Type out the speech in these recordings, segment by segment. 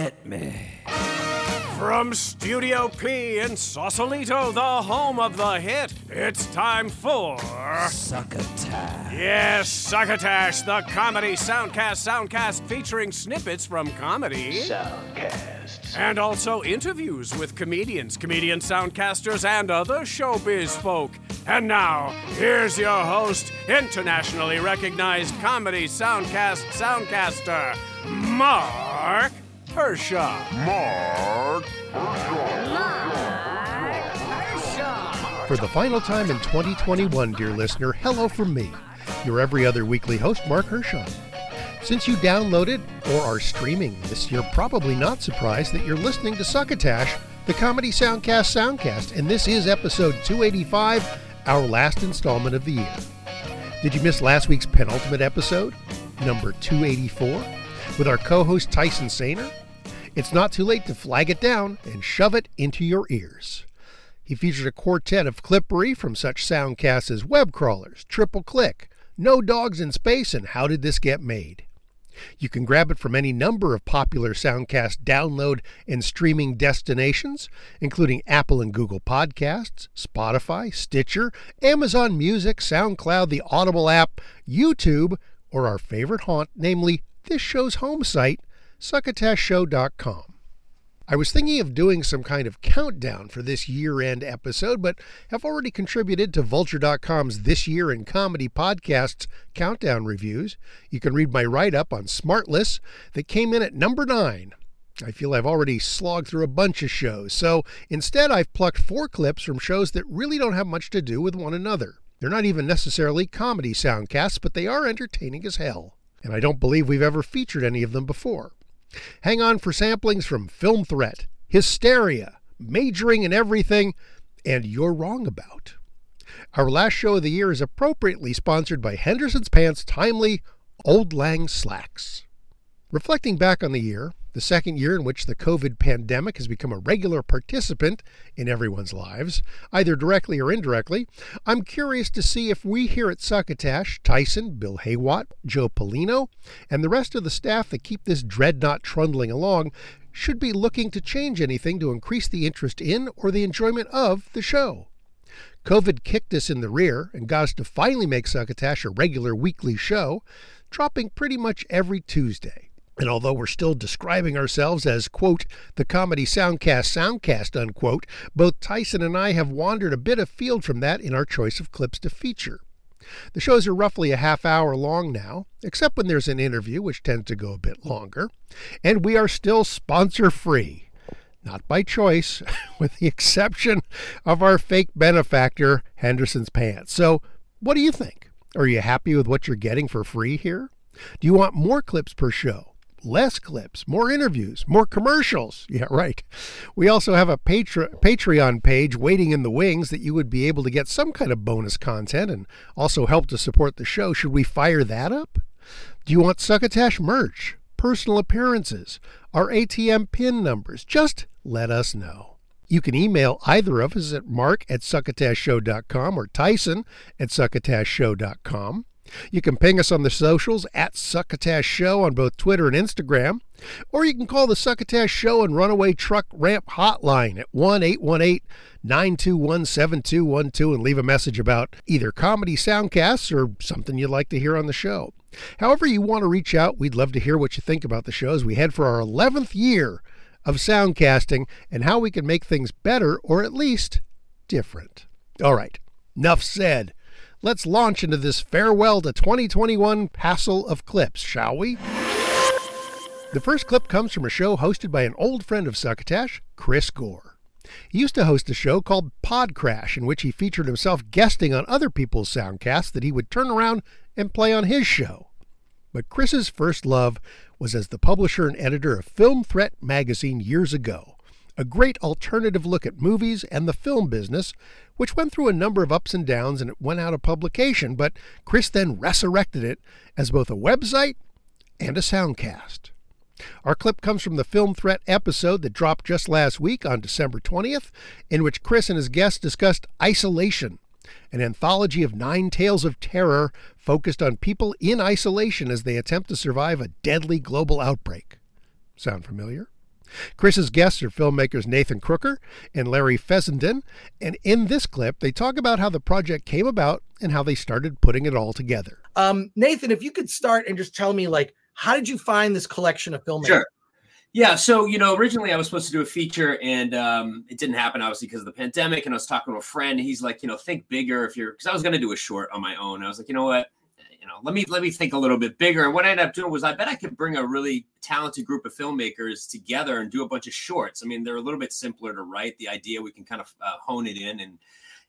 Hit me. From Studio P in Sausalito, the home of the hit, it's time for. Succotash. Yes, Succotash, the comedy soundcast soundcast featuring snippets from comedy. Soundcasts. And also interviews with comedians, comedian soundcasters, and other showbiz folk. And now, here's your host, internationally recognized comedy soundcast soundcaster, Mark Hershon. Mark. Hershon. For the final time in 2021, dear listener, hello from me, your every other weekly host, Mark Hershon. Since you downloaded or are streaming this, you're probably not surprised that you're listening to Succotash, the comedy soundcast soundcast, and this is episode 285, our last installment of the year. Did you miss last week's penultimate episode, number 284, with our co host Tyson Sainer? It's not too late to flag it down and shove it into your ears. He featured a quartet of clippery from such soundcasts as Web Crawlers, Triple Click, No Dogs in Space, and How Did This Get Made? You can grab it from any number of popular Soundcast download and streaming destinations, including Apple and Google Podcasts, Spotify, Stitcher, Amazon Music, SoundCloud, the Audible app, YouTube, or our favorite haunt, namely this show's home site, succotashshow.com. I was thinking of doing some kind of countdown for this year end episode, but have already contributed to Vulture.com's This Year in Comedy Podcasts countdown reviews. You can read my write up on Smartless that came in at number nine. I feel I've already slogged through a bunch of shows, so instead I've plucked four clips from shows that really don't have much to do with one another. They're not even necessarily comedy soundcasts, but they are entertaining as hell. And I don't believe we've ever featured any of them before. Hang on for samplings from Film Threat, Hysteria, Majoring in Everything, and You're Wrong About. Our last show of the year is appropriately sponsored by Henderson's Pants' timely Old Lang Slacks. Reflecting back on the year, the second year in which the COVID pandemic has become a regular participant in everyone's lives, either directly or indirectly, I'm curious to see if we here at Succotash, Tyson, Bill Haywatt, Joe Polino, and the rest of the staff that keep this dreadnought trundling along should be looking to change anything to increase the interest in or the enjoyment of the show. COVID kicked us in the rear and got us to finally make Succotash a regular weekly show, dropping pretty much every Tuesday. And although we're still describing ourselves as, quote, the comedy soundcast soundcast, unquote, both Tyson and I have wandered a bit afield from that in our choice of clips to feature. The shows are roughly a half hour long now, except when there's an interview, which tends to go a bit longer. And we are still sponsor free. Not by choice, with the exception of our fake benefactor, Henderson's Pants. So, what do you think? Are you happy with what you're getting for free here? Do you want more clips per show? Less clips, more interviews, more commercials. Yeah, right. We also have a Patreon page waiting in the wings that you would be able to get some kind of bonus content and also help to support the show. Should we fire that up? Do you want Succotash merch, personal appearances, our ATM PIN numbers? Just let us know. You can email either of us at mark at succotashshow.com or tyson at succotashshow.com. You can ping us on the socials at Succotash Show on both Twitter and Instagram, or you can call the Succotash Show and Runaway Truck Ramp Hotline at 1 818 921 7212 and leave a message about either comedy soundcasts or something you'd like to hear on the show. However, you want to reach out, we'd love to hear what you think about the show as we head for our 11th year of soundcasting and how we can make things better or at least different. All right, enough said let's launch into this farewell to 2021 passel of clips, shall we? The first clip comes from a show hosted by an old friend of Succotash, Chris Gore. He used to host a show called Pod Crash, in which he featured himself guesting on other people's soundcasts that he would turn around and play on his show. But Chris's first love was as the publisher and editor of Film Threat magazine years ago, a great alternative look at movies and the film business, which went through a number of ups and downs and it went out of publication, but Chris then resurrected it as both a website and a soundcast. Our clip comes from the Film Threat episode that dropped just last week on December 20th, in which Chris and his guests discussed Isolation, an anthology of nine tales of terror focused on people in isolation as they attempt to survive a deadly global outbreak. Sound familiar? Chris's guests are filmmakers Nathan Crooker and Larry Fessenden, and in this clip, they talk about how the project came about and how they started putting it all together. Um, Nathan, if you could start and just tell me, like, how did you find this collection of filmmakers? Sure. Yeah, so you know, originally I was supposed to do a feature, and um, it didn't happen, obviously, because of the pandemic. And I was talking to a friend, and he's like, you know, think bigger if you're, because I was going to do a short on my own. I was like, you know what, you know, let me let me think a little bit bigger. And what I ended up doing was, I bet I could bring a really talented group of filmmakers together and do a bunch of shorts. I mean, they're a little bit simpler to write. The idea we can kind of uh, hone it in and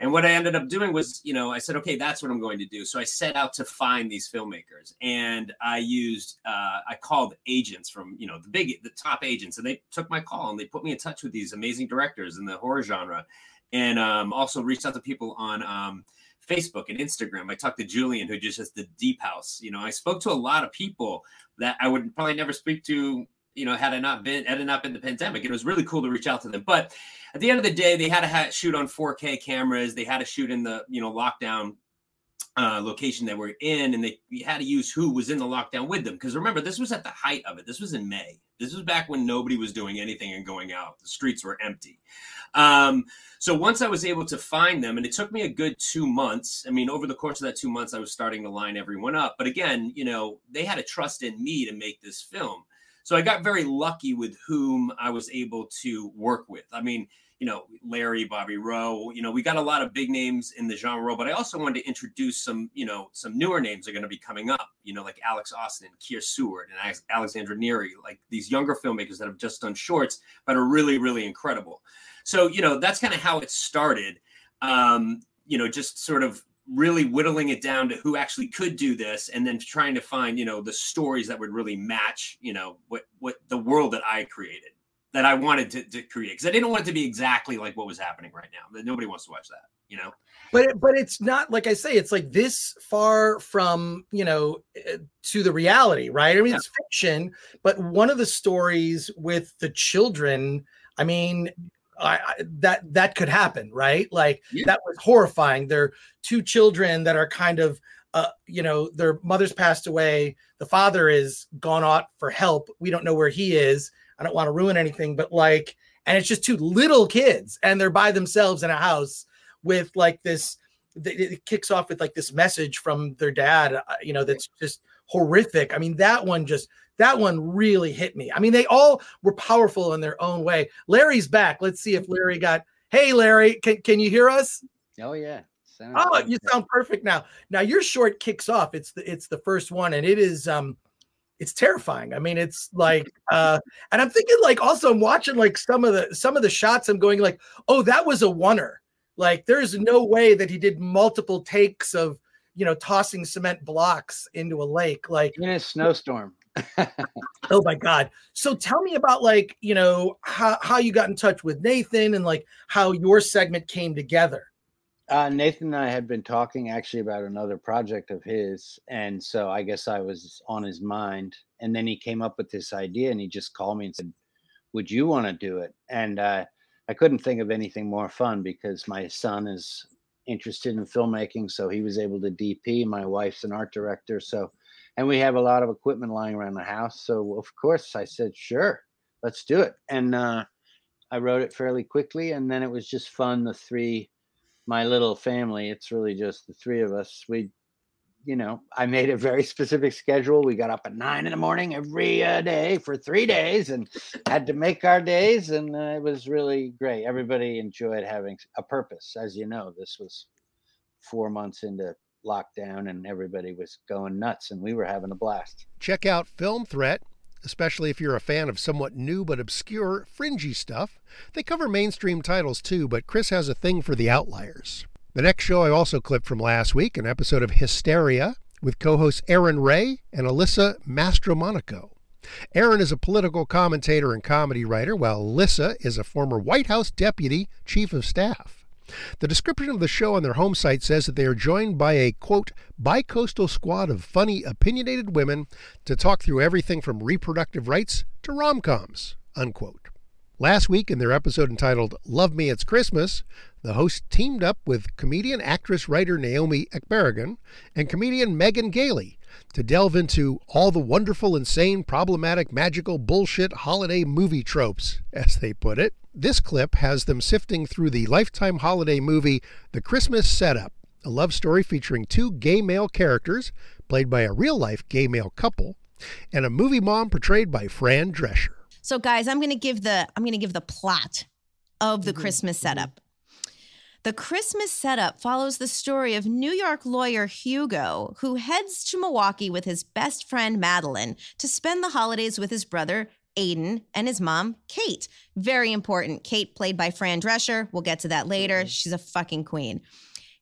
and what I ended up doing was, you know, I said, okay, that's what I'm going to do. So I set out to find these filmmakers, and I used, uh, I called agents from, you know, the big, the top agents, and they took my call and they put me in touch with these amazing directors in the horror genre, and um, also reached out to people on. Um, Facebook and Instagram. I talked to Julian, who just has the Deep House. You know, I spoke to a lot of people that I would probably never speak to you know, had I not been had it not been the pandemic, it was really cool to reach out to them. But at the end of the day, they had to shoot on 4K cameras. They had to shoot in the you know lockdown uh, location that we're in, and they had to use who was in the lockdown with them. Because remember, this was at the height of it. This was in May. This was back when nobody was doing anything and going out. The streets were empty. Um, so once I was able to find them, and it took me a good two months. I mean, over the course of that two months, I was starting to line everyone up. But again, you know, they had a trust in me to make this film. So I got very lucky with whom I was able to work with. I mean, you know, Larry, Bobby Roe, you know, we got a lot of big names in the genre, but I also wanted to introduce some, you know, some newer names are going to be coming up, you know, like Alex Austin, Keir Seward, and Alexandra Neary, like these younger filmmakers that have just done shorts, but are really, really incredible. So, you know, that's kind of how it started. Um, you know, just sort of really whittling it down to who actually could do this and then trying to find you know the stories that would really match you know what what the world that i created that i wanted to, to create because i didn't want it to be exactly like what was happening right now that nobody wants to watch that you know but but it's not like i say it's like this far from you know eh, to the reality right i mean yeah. it's fiction but one of the stories with the children i mean I, I, that that could happen, right? Like yeah. that was horrifying. They're two children that are kind of, uh, you know, their mother's passed away. The father is gone out for help. We don't know where he is. I don't want to ruin anything, but like, and it's just two little kids, and they're by themselves in a house with like this. It kicks off with like this message from their dad, uh, you know, that's just horrific. I mean, that one just that one really hit me. I mean, they all were powerful in their own way. Larry's back. Let's see if Larry got. Hey, Larry, can, can you hear us? Oh yeah. Sounds oh, you sound perfect now. Now your short kicks off. It's the it's the first one, and it is um, it's terrifying. I mean, it's like uh, and I'm thinking like also I'm watching like some of the some of the shots. I'm going like, oh, that was a oneer. Like, there's no way that he did multiple takes of you know tossing cement blocks into a lake. Like in a snowstorm oh my god so tell me about like you know how, how you got in touch with nathan and like how your segment came together uh, nathan and i had been talking actually about another project of his and so i guess i was on his mind and then he came up with this idea and he just called me and said would you want to do it and uh, i couldn't think of anything more fun because my son is interested in filmmaking so he was able to dp my wife's an art director so and we have a lot of equipment lying around the house. So of course I said, sure, let's do it. And uh, I wrote it fairly quickly, and then it was just fun. The three, my little family. It's really just the three of us. We, you know, I made a very specific schedule. We got up at nine in the morning every uh, day for three days, and had to make our days, and uh, it was really great. Everybody enjoyed having a purpose, as you know. This was four months into lockdown and everybody was going nuts and we were having a blast. Check out Film Threat, especially if you're a fan of somewhat new but obscure, fringy stuff. They cover mainstream titles too, but Chris has a thing for the outliers. The next show I also clipped from last week, an episode of Hysteria with co-hosts Erin Ryan and Alyssa Mastromonaco. Aaron is a political commentator and comedy writer, while Alyssa is a former White House deputy chief of staff. The description of the show on their home site says that they are joined by a, quote, bicoastal squad of funny, opinionated women to talk through everything from reproductive rights to rom coms, unquote. Last week, in their episode entitled Love Me It's Christmas, the host teamed up with comedian, actress, writer Naomi Ekperigin and comedian Megan Gailey to delve into all the wonderful, insane, problematic, magical, bullshit holiday movie tropes, as they put it. This clip has them sifting through the Lifetime holiday movie The Christmas Setup, a love story featuring two gay male characters, played by a real life gay male couple, and a movie mom portrayed by Fran Drescher. So guys, I'm going to give the I'm going to give the plot of the mm-hmm. Christmas mm-hmm. setup. The Christmas setup follows the story of New York lawyer Hugo, who heads to Milwaukee with his best friend Madeline to spend the holidays with his brother Aiden and his mom Kate. Very important. Kate, played by Fran Drescher. We'll get to that later. Mm-hmm. She's a fucking queen.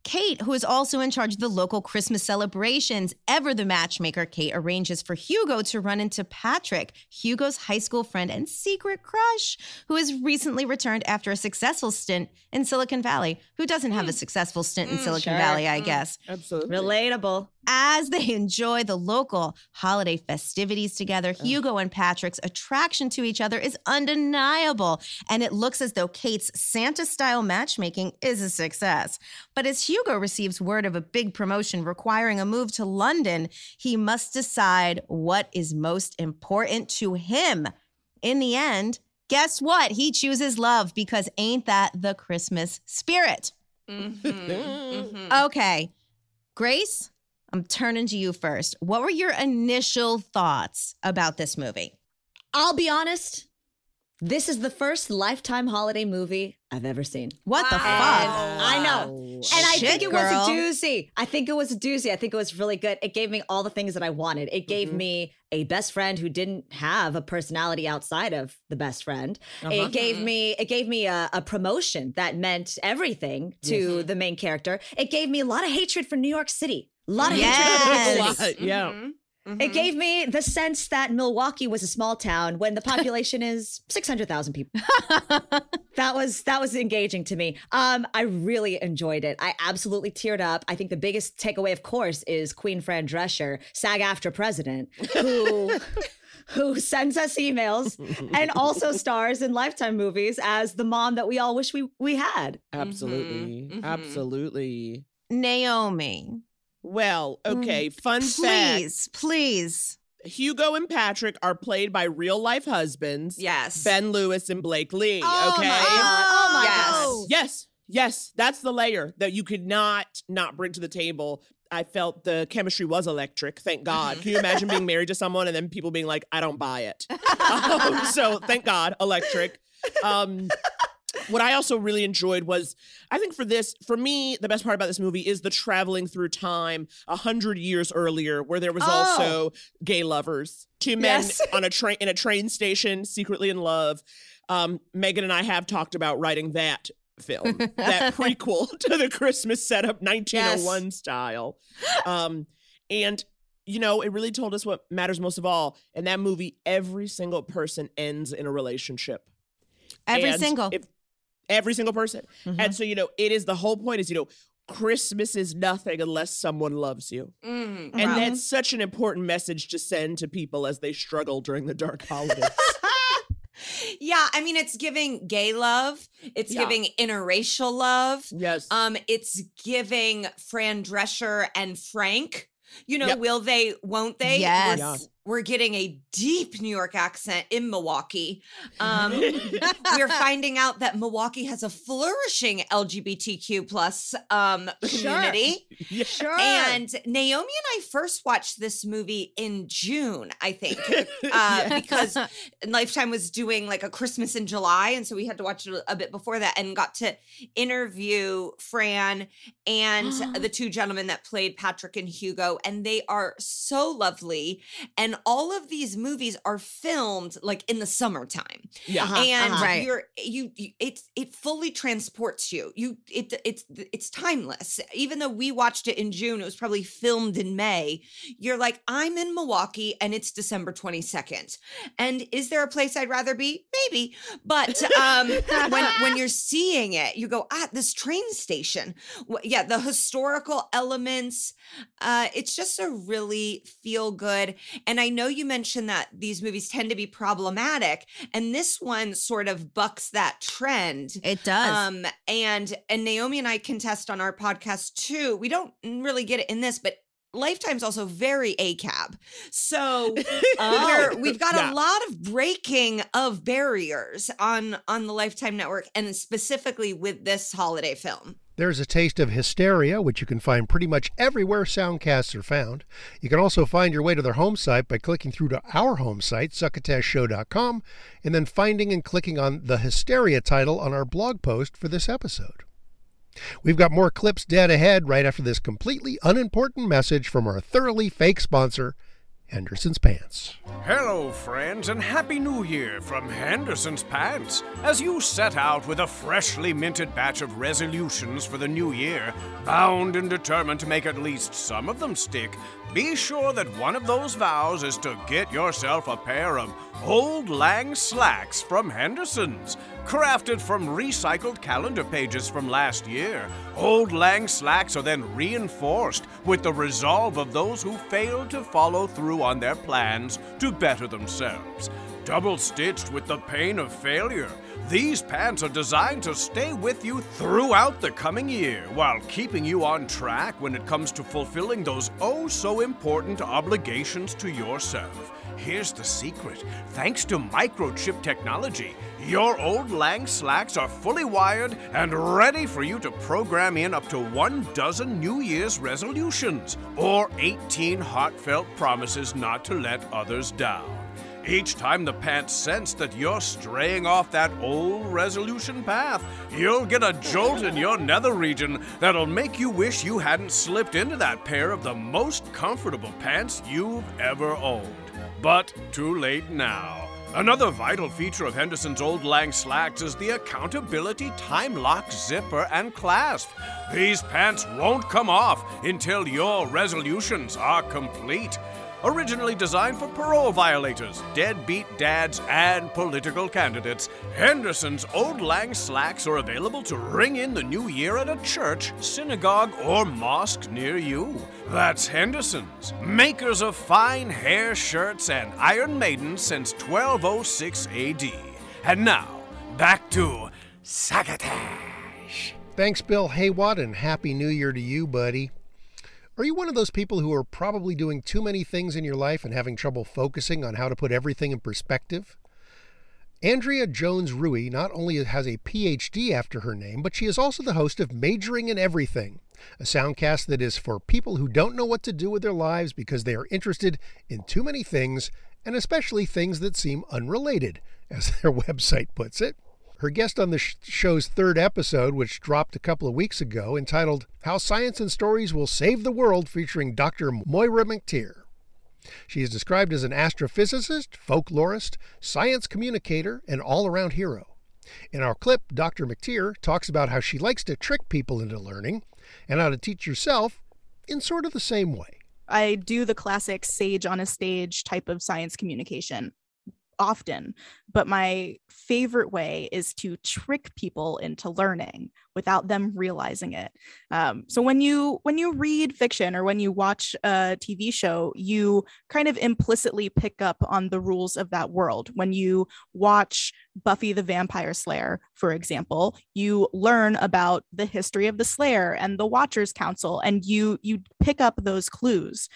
Kate, who is also in charge of the local Christmas celebrations, ever the matchmaker, Kate arranges for Hugo to run into Patrick, Hugo's high school friend and secret crush, who has recently returned after a successful stint in Silicon Valley. Who doesn't have a hmm. successful stint in hmm, Silicon sure. Valley, I hmm. guess? Absolutely. Relatable. As they enjoy the local holiday festivities together, Hugo and Patrick's attraction to each other is undeniable. And it looks as though Kate's Santa style matchmaking is a success. But as Hugo receives word of a big promotion requiring a move to London, he must decide what is most important to him. In the end, guess what? He chooses love because ain't that the Christmas spirit? Mm-hmm. Mm-hmm. Okay. Grace, I'm turning to you first. What were your initial thoughts about this movie? I'll be honest. This is the first lifetime holiday movie I've ever seen. What the And fuck? I know. And I think it girl. was a doozy. I think it was a doozy. I think it was really good. It gave me all the things that I wanted. It gave mm-hmm. me a best friend who didn't have a personality outside of the best friend. Uh-huh. It gave mm-hmm. me it gave me a, a promotion that meant everything to the main character. It gave me a lot of hatred for New York City. A lot of hatred for New York City. Yeah. Mm-hmm. It gave me the sense that Milwaukee was a small town when the population is 600,000 people. that was that was engaging to me. Um I really enjoyed it. I absolutely teared up. I think the biggest takeaway of course is Queen Fran Drescher, SAG-AFTRA president, who who sends us emails and also stars in lifetime movies as the mom that we all wish we we had. Absolutely. Mm-hmm. Absolutely. Naomi, Well, okay. Fun fact Mm, please, please. Hugo and Patrick are played by real life husbands. Yes. Ben Lewis and Blake Lee. Oh okay. my God. Oh my Yes. God. Yes. Yes. That's the layer that you could not not bring to the table. I felt the chemistry was electric. Thank God. Can you imagine being married to someone and then people being like, I don't buy it? Um, so thank God, electric. Um, what I also really enjoyed was, I think for this, for me, the best part about this movie is the traveling through time a hundred years earlier, where there was Oh. also gay lovers, two men Yes. on a train in a train station, secretly in love. Um, Megan and I have talked about writing that film, that prequel to the Christmas setup, 1901 style. Um, and you know, it really told us what matters most of all. In that movie, every single person ends in a relationship. Every And single. if- every single person. Mm-hmm. And so, you know, it is the whole point is, you know, Christmas is nothing unless someone loves you. Mm, And wow. that's such an important message to send to people as they struggle during the dark holidays. yeah, I mean, it's giving gay love. It's Yeah. giving interracial love. yes. Um, it's giving Fran Drescher and Frank. You know, Yep. will they? Won't they? Yes. We're, getting a deep New York accent in Milwaukee. Um, we're finding out that Milwaukee has a flourishing LGBTQ plus um, community. Yeah. Sure. And Naomi and I first watched this movie in June, I think, uh, because Lifetime was doing like a Christmas in July. And so we had to watch it a bit before that and got to interview Fran and the two gentlemen that played Patrick and Hugo. And they are so lovely. And all of these movies are filmed like in the summertime. Yeah. Uh-huh, and uh-huh. Right. you're you, you it's it fully transports you. You it it's it's timeless. Even though we watched it in june it was probably filmed in may you're like i'm in milwaukee and it's december 22nd and is there a place i'd rather be? Maybe. But um when when you're seeing it you go ah this train station. Yeah the historical elements uh it's just a really feel good and I know you mentioned that these movies tend to be problematic, and this one sort of bucks that trend. It does. Um, and and Naomi and I contest on our podcast too. We don't really get it in this, but Lifetime's also very ACAB. So Oh. we're, we've got Yeah. a lot of breaking of barriers on on the Lifetime network and specifically with this holiday film. There's a taste of hysteria, which you can find pretty much everywhere soundcasts are found. You can also find your way to their home site by clicking through to our home site, succotashshow.com, and then finding and clicking on the hysteria title on our blog post for this episode. We've got more clips dead ahead right after this completely unimportant message from our thoroughly fake sponsor, Henderson's Pants. Hello, friends, and Happy New Year from Henderson's Pants. As you set out with a freshly minted batch of resolutions for the new year, bound and determined to make at least some of them stick, be sure that one of those vows is to get yourself a pair of Old Lang slacks from Henderson's. Crafted from recycled calendar pages from last year, Old Lang slacks are then reinforced with the resolve of those who failed to follow through on their plans to better themselves. Double stitched with the pain of failure, these pants are designed to stay with you throughout the coming year while keeping you on track when it comes to fulfilling those oh so important obligations to yourself. Here's the secret. Thanks to microchip technology, your old Lang slacks are fully wired and ready for you to program in up to one dozen New Year's resolutions or 18 heartfelt promises not to let others down. Each time the pants sense that you're straying off that old resolution path, you'll get a jolt in your nether region that'll make you wish you hadn't slipped into that pair of the most comfortable pants you've ever owned. But too late now. Another vital feature of Henderson's Old Lang slacks is the accountability time lock zipper and clasp. These pants won't come off until your resolutions are complete. Originally designed for parole violators, deadbeat dads, and political candidates, Henderson's Old Lang slacks are available to ring in the new year at a church, synagogue, or mosque near you. That's Henderson's, makers of fine hair shirts and Iron Maiden since 1206 AD. And now, back to Succotash. Thanks, Bill Haywatt, and Happy New Year to you, buddy. Are you one of those people who are probably doing too many things in your life and having trouble focusing on how to put everything in perspective? Andrea Jones Rooy not only has a PhD after her name, but she is also the host of Majoring in Everything, a soundcast that is for people who don't know what to do with their lives because they are interested in too many things, and especially things that seem unrelated, as their website puts it. Her guest on the sh- show's third episode, which dropped a couple of weeks ago, entitled How Science and Stories Will Save the World, featuring Dr. Moiya McTier. She is described as an astrophysicist, folklorist, science communicator, and all around hero. In our clip, Dr. McTier talks about how she likes to trick people into learning and how to teach yourself in sort of the same way. I do the classic sage on a stage type of science communication often, but my favorite way is to trick people into learning without them realizing it. Um, so when you when you read fiction or when you watch a TV show, you kind of implicitly pick up on the rules of that world. When you watch Buffy the Vampire Slayer, for example, you learn about the history of the Slayer and the Watchers Council, and you you pick up those clues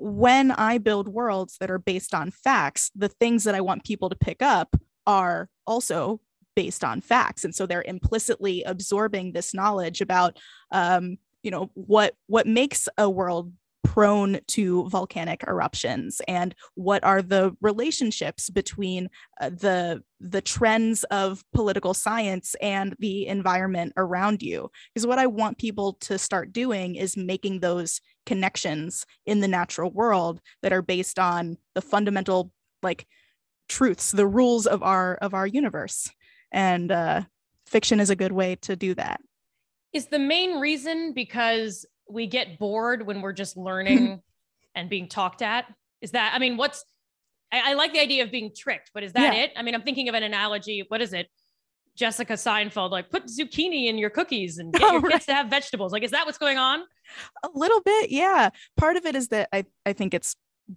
when I build worlds that are based on facts, the things that I want people to pick up are also based on facts, and so they're implicitly absorbing this knowledge about, um, you know, what what makes a world prone to volcanic eruptions and what are the relationships between uh, the the trends of political science and the environment around you. Because what i want people to start doing is making those connections in the natural world that are based on the fundamental like truths the rules of our of our universe and uh fiction is a good way to do that Is the main reason because we get bored when we're just learning and being talked at? Is that, I mean, what's, I, I like the idea of being tricked, but is that Yeah. it? I mean, I'm thinking of an analogy. What is it? Jessica Seinfeld, like put zucchini in your cookies and get Oh, your kids right. to have vegetables. Like, is that what's going on? a little bit yeah part of it is that i i think it's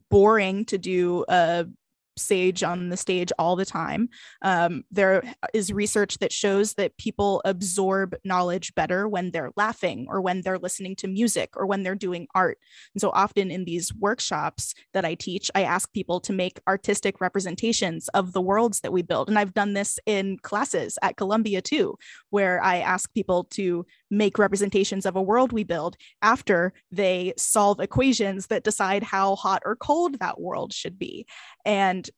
boring to do a sage on the stage all the time. Um, there is research that shows that people absorb knowledge better when they're laughing or when they're listening to music or when they're doing art. And so often in these workshops that I teach, I ask people to make artistic representations of the worlds that we build. And I've done this in classes at Columbia too, where I ask people to make representations of a world we build after they solve equations that decide how hot or cold that world should be. And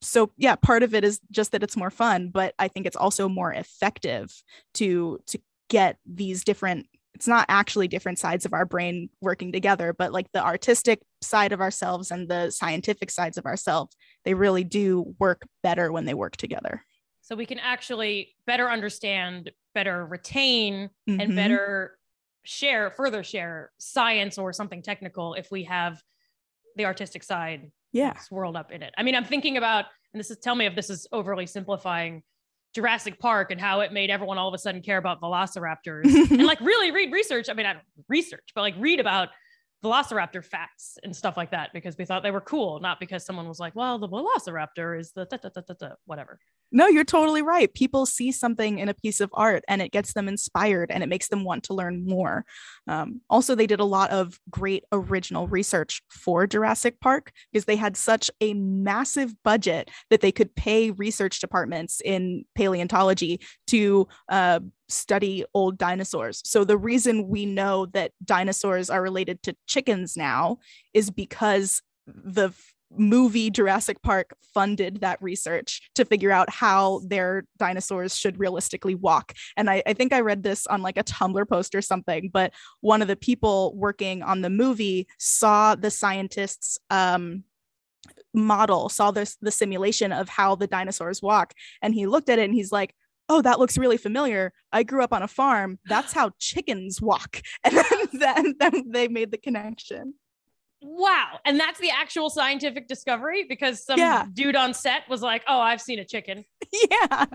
so yeah part of it is just that it's more fun but i think it's also more effective to to get these different it's not actually different sides of our brain working together but like the artistic side of ourselves and the scientific sides of ourselves they really do work better when they work together so we can actually better understand better retain and Mhm. better share further share science or something technical if we have the artistic side yeah. swirled up in it. I mean i'm thinking about and this is tell me if this is overly simplifying jurassic park and how it made everyone all of a sudden care about velociraptors. And like really read research. I mean i don't research but like read about velociraptor facts and stuff like that because we thought they were cool not because someone was like well the velociraptor is the da, da, da, whatever No, you're totally right. People see something in a piece of art and it gets them inspired and it makes them want to learn more. Um, also, they did a lot of great original research for Jurassic Park because they had such a massive budget that they could pay research departments in paleontology to uh, study old dinosaurs. So, the reason we know that dinosaurs are related to chickens now is because the movie Jurassic Park funded that research to figure out how their dinosaurs should realistically walk. And I, I think I read this on like a Tumblr post or something, but one of the people working on the movie saw the scientists um, model, saw this the simulation of how the dinosaurs walk, and he looked at it and he's like, oh, that looks really familiar. I grew up on a farm. That's how chickens walk. And then, then, then they made the connection. wow and that's the actual scientific discovery because some Yeah. dude on set was like oh i've seen a chicken yeah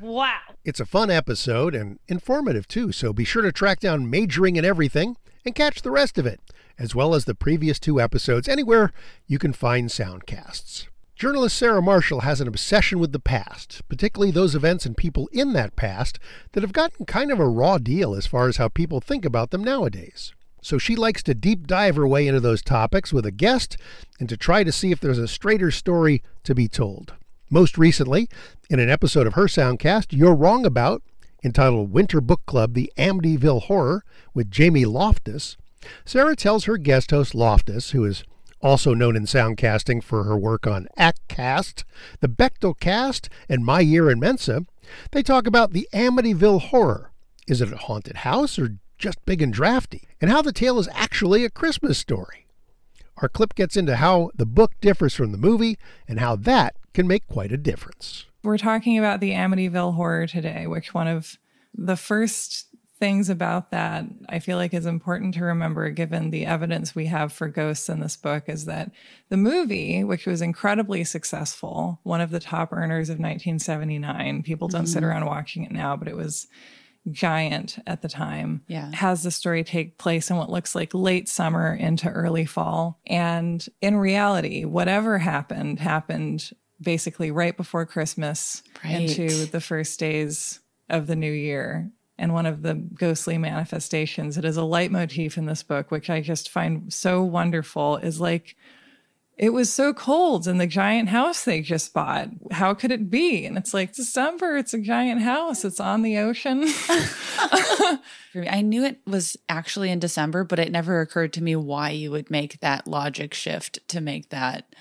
wow It's a fun episode and informative too, so be sure to track down Majoring in Everything and catch the rest of it, as well as the previous two episodes anywhere you can find soundcasts. Journalist Sarah Marshall has an obsession with the past, particularly those events and people in that past that have gotten kind of a raw deal as far as how people think about them nowadays. So she likes to deep dive her way into those topics with a guest and to try to see if there's a straighter story to be told. Most recently, in an episode of her soundcast, You're Wrong About, entitled Winter Book Club The Amityville Horror with Jamie Loftus, Sarah tells her guest host Loftus, who is also known in soundcasting for her work on ActCast, the Bechdel Cast, and My Year in Mensa, they talk about the Amityville Horror. Is it a haunted house or just big and drafty? And how the tale is actually a Christmas story. Our clip gets into how the book differs from the movie and how that can make quite a difference. We're talking about the Amityville horror today, which one of the first things about that I feel like is important to remember given the evidence we have for ghosts in this book is that the movie, which was incredibly successful, one of the top earners of 1979, people don't sit Mhm. around watching it now, but it was giant at the time. Yeah. Has the story take place in what looks like late summer into early fall. And in reality, whatever happened, happened basically right before Christmas Right. into the first days of the new year. And one of the ghostly manifestations, it is a leitmotif in this book, which I just find so wonderful, is like, it was so cold in the giant house they just bought. How could it be? And it's like December, it's a giant house, it's on the ocean. I knew it was actually in December, but it never occurred to me why you would make that logic shift to make that.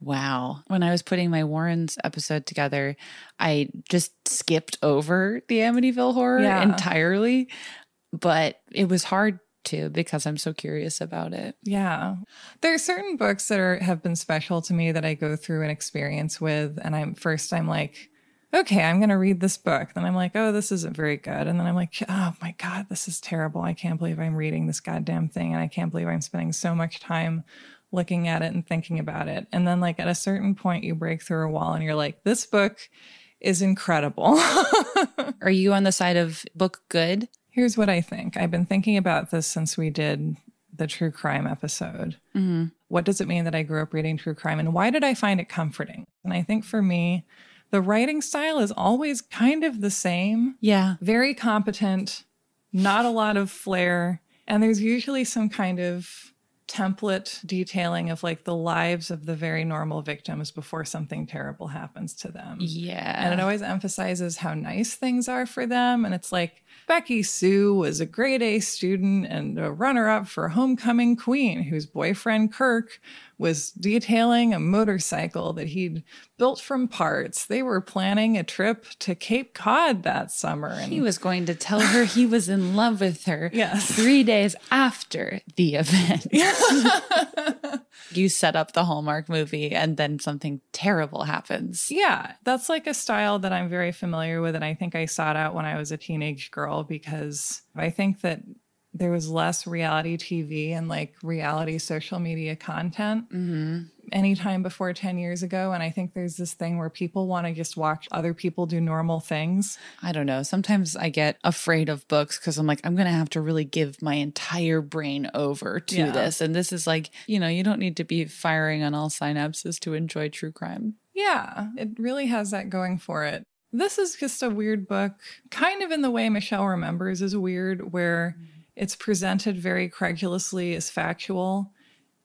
Wow. When I was putting my Warrens episode together, I just skipped over the Amityville horror Yeah. entirely, but it was hard to because I'm so curious about it. Yeah. There are certain books that are have been special to me that I go through an experience with and I'm first I'm like okay, I'm going to read this book. Then I'm like, oh, this isn't very good. And then I'm like, oh my god, this is terrible. I can't believe I'm reading this goddamn thing and I can't believe I'm spending so much time looking at it and thinking about it. And then like at a certain point you break through a wall and you're like, this book is incredible. Are you on the side of book good? Here's what I think. I've been thinking about this since we did the true crime episode. hmm What does it mean that I grew up reading true crime and why did I find it comforting? And I think for me, the writing style is always kind of the same. Yeah. Very competent, not a lot of flair. And there's usually some kind of template detailing of like the lives of the very normal victims before something terrible happens to them. Yeah. And it always emphasizes how nice things are for them. And it's like Becky Sue was a grade A student and a runner up for homecoming queen whose boyfriend Kirk was detailing a motorcycle that he'd built from parts. They were planning a trip to Cape Cod that summer. And He was going to tell her he was in love with her Yes. three days after the event. you set up the Hallmark movie and then something terrible happens. Yeah, that's like a style that I'm very familiar with. And I think I sought out when I was a teenage girl because I think that there was less reality TV and like reality social media content Mm-hmm. anytime before 10 years ago. And I think there's this thing where people want to just watch other people do normal things. I don't know. Sometimes I get afraid of books because I'm like, I'm going to have to really give my entire brain over to Yeah. this. And this is like, you know, you don't need to be firing on all synapses to enjoy true crime. Yeah, it really has that going for it. This is just a weird book, kind of in the way Michelle Remembers is weird, where it's presented very credulously as factual.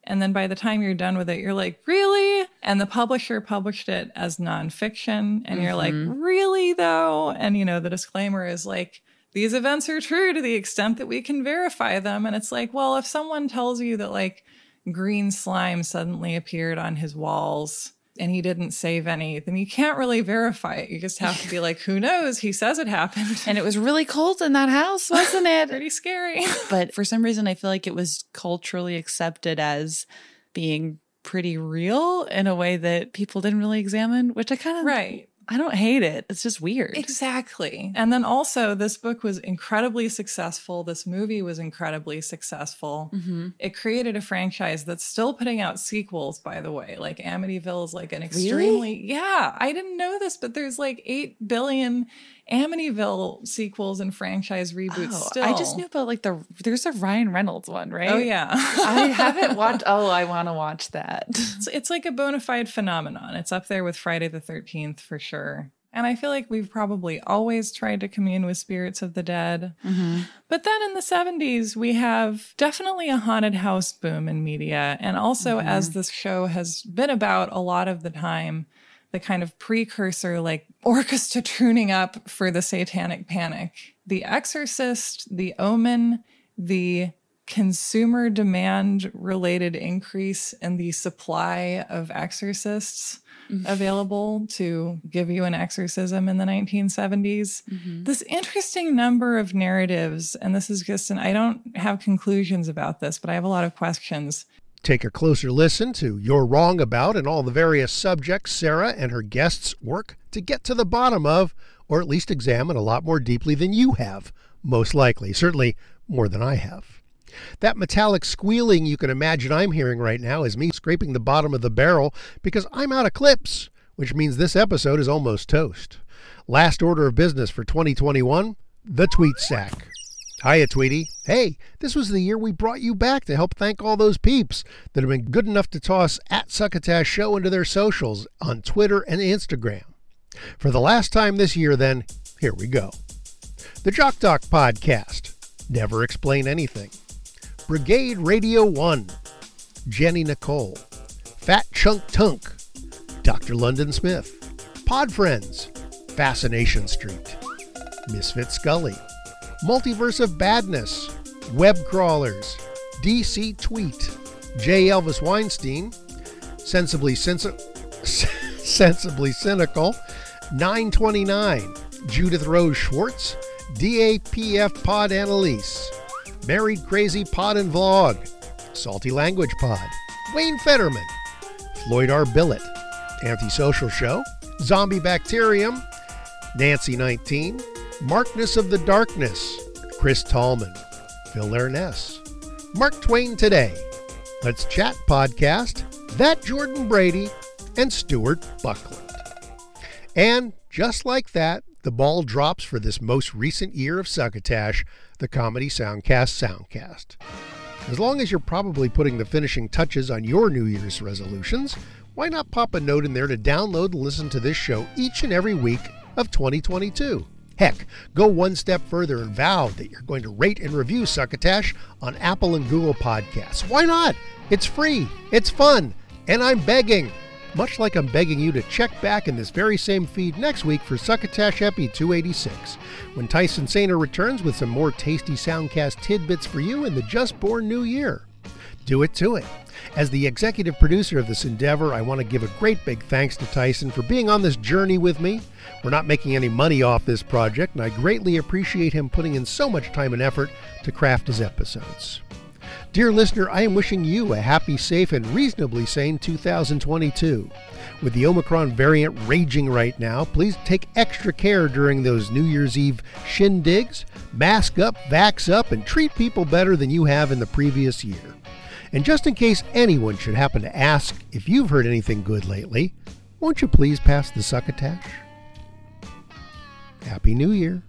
And then by the time you're done with it, you're like, really? And the publisher published it as nonfiction. And you're like, Mhm. really, though? And, you know, the disclaimer is like, these events are true to the extent that we can verify them. And it's like, well, if someone tells you that, like, green slime suddenly appeared on his walls and he didn't save any, then you can't really verify it. You just have to be like, who knows? He says it happened. And it was really cold in that house, wasn't it? Pretty scary. but for some reason, I feel like it was culturally accepted as being pretty real in a way that people didn't really examine, which I kind of Right. I don't hate it. It's just weird. Exactly. And then also, this book was incredibly successful. This movie was incredibly successful. Mhm. It created a franchise that's still putting out sequels, by the way. Like Amityville is like an extremely, yeah, I didn't know this, but there's like 8 billion Amityville sequels and franchise reboots Oh, still. I just knew about like the there's a Ryan Reynolds one, right? Oh, yeah. I haven't watched. Oh, I want to watch that. It's, it's like a bona fide phenomenon. It's up there with Friday the 13th for sure. And I feel like we've probably always tried to commune with spirits of the dead. Mm-hmm. But then in the 70s, we have definitely a haunted house boom in media. And also, mm-hmm. as this show has been about a lot of the time, the kind of precursor, like orchestra tuning up for the satanic panic. The Exorcist, The Omen, the consumer demand related increase in the supply of exorcists mm-hmm. available to give you an exorcism in the 1970s. Mm-hmm. This interesting number of narratives, and this is just an I don't have conclusions about this, but I have a lot of questions. Take a closer listen to You're Wrong About and all the various subjects Sarah and her guests work to get to the bottom of, or at least examine a lot more deeply than you have, most likely, certainly more than I have. That metallic squealing you can imagine I'm hearing right now is me scraping the bottom of the barrel because I'm out of clips, which means this episode is almost toast. Last order of business for 2021 the tweet sack. Hiya, Tweety. Hey, this was the year we brought you back to help thank all those peeps that have been good enough to toss at Succotash Show into their socials on Twitter and Instagram. For the last time this year, then, here we go. The Jock Doc Podcast. Never explain anything. Brigade Radio 1. Jenny Nicole. Fat Chunk Tunk. Dr. London Smith. Pod Friends. Fascination Street. Misfit Scully. Multiverse of Badness, Web Crawlers, DC Tweet, J. Elvis Weinstein, Sensibly Sensi- Sensibly Cynical, 929, Judith Rose Schwartz, DAPF Pod Annalise, Married Crazy Pod and Vlog, Salty Language Pod, Wayne Fetterman, Floyd R. Billett, Antisocial Show, Zombie Bacterium, Nancy 19, Markness of the Darkness, Chris Tallman, Phil Ernest, Mark Twain Today, Let's Chat Podcast, That Jordan Brady, and Stuart Buckland. And just like that, the ball drops for this most recent year of Succotash, the Comedy Soundcast Soundcast. As long as you're probably putting the finishing touches on your New Year's resolutions, why not pop a note in there to download and listen to this show each and every week of 2022? Heck, go one step further and vow that you're going to rate and review Succotash on Apple and Google Podcasts. Why not? It's free, it's fun, and I'm begging. Much like I'm begging you to check back in this very same feed next week for Succotash Epi 286, when Tyson Sainer returns with some more tasty Soundcast tidbits for you in the just born new year. Do it to it. As the executive producer of this endeavor, I want to give a great big thanks to Tyson for being on this journey with me. We're not making any money off this project, and I greatly appreciate him putting in so much time and effort to craft his episodes. Dear listener, I am wishing you a happy, safe, and reasonably sane 2022. With the Omicron variant raging right now, please take extra care during those New Year's Eve shindigs. Mask up, vax up, and treat people better than you have in the previous year. And just in case anyone should happen to ask if you've heard anything good lately, won't you please pass the succotash? Happy New Year.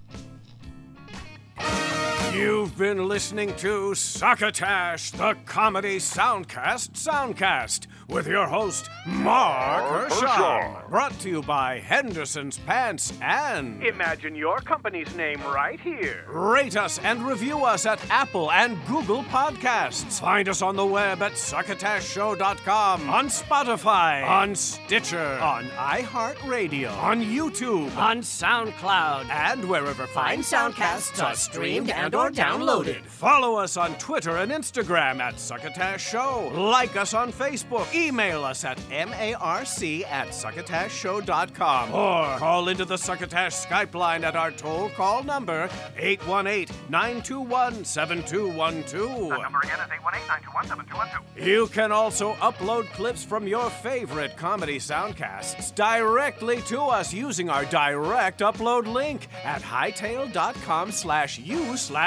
You've been listening to Succotash, the comedy soundcast soundcast, with your host, Marc Hershon. Brought to you by Henderson's Pants and. Imagine your company's name right here. Rate us and review us at Apple and Google Podcasts. Find us on the web at succotashshow.com, on Spotify, on Stitcher, on iHeartRadio, on YouTube, on SoundCloud, and wherever fine soundcasts are streamed and or downloaded. downloaded. Follow us on Twitter and Instagram at Succotash Show. Like us on Facebook. Email us at marc at succotashshow.com. Or call into the Succotash Skype line at our toll call number 818-921-7212. That number again is 818-921-7212. You can also upload clips from your favorite comedy soundcasts directly to us using our direct upload link at hightail.com slash u slash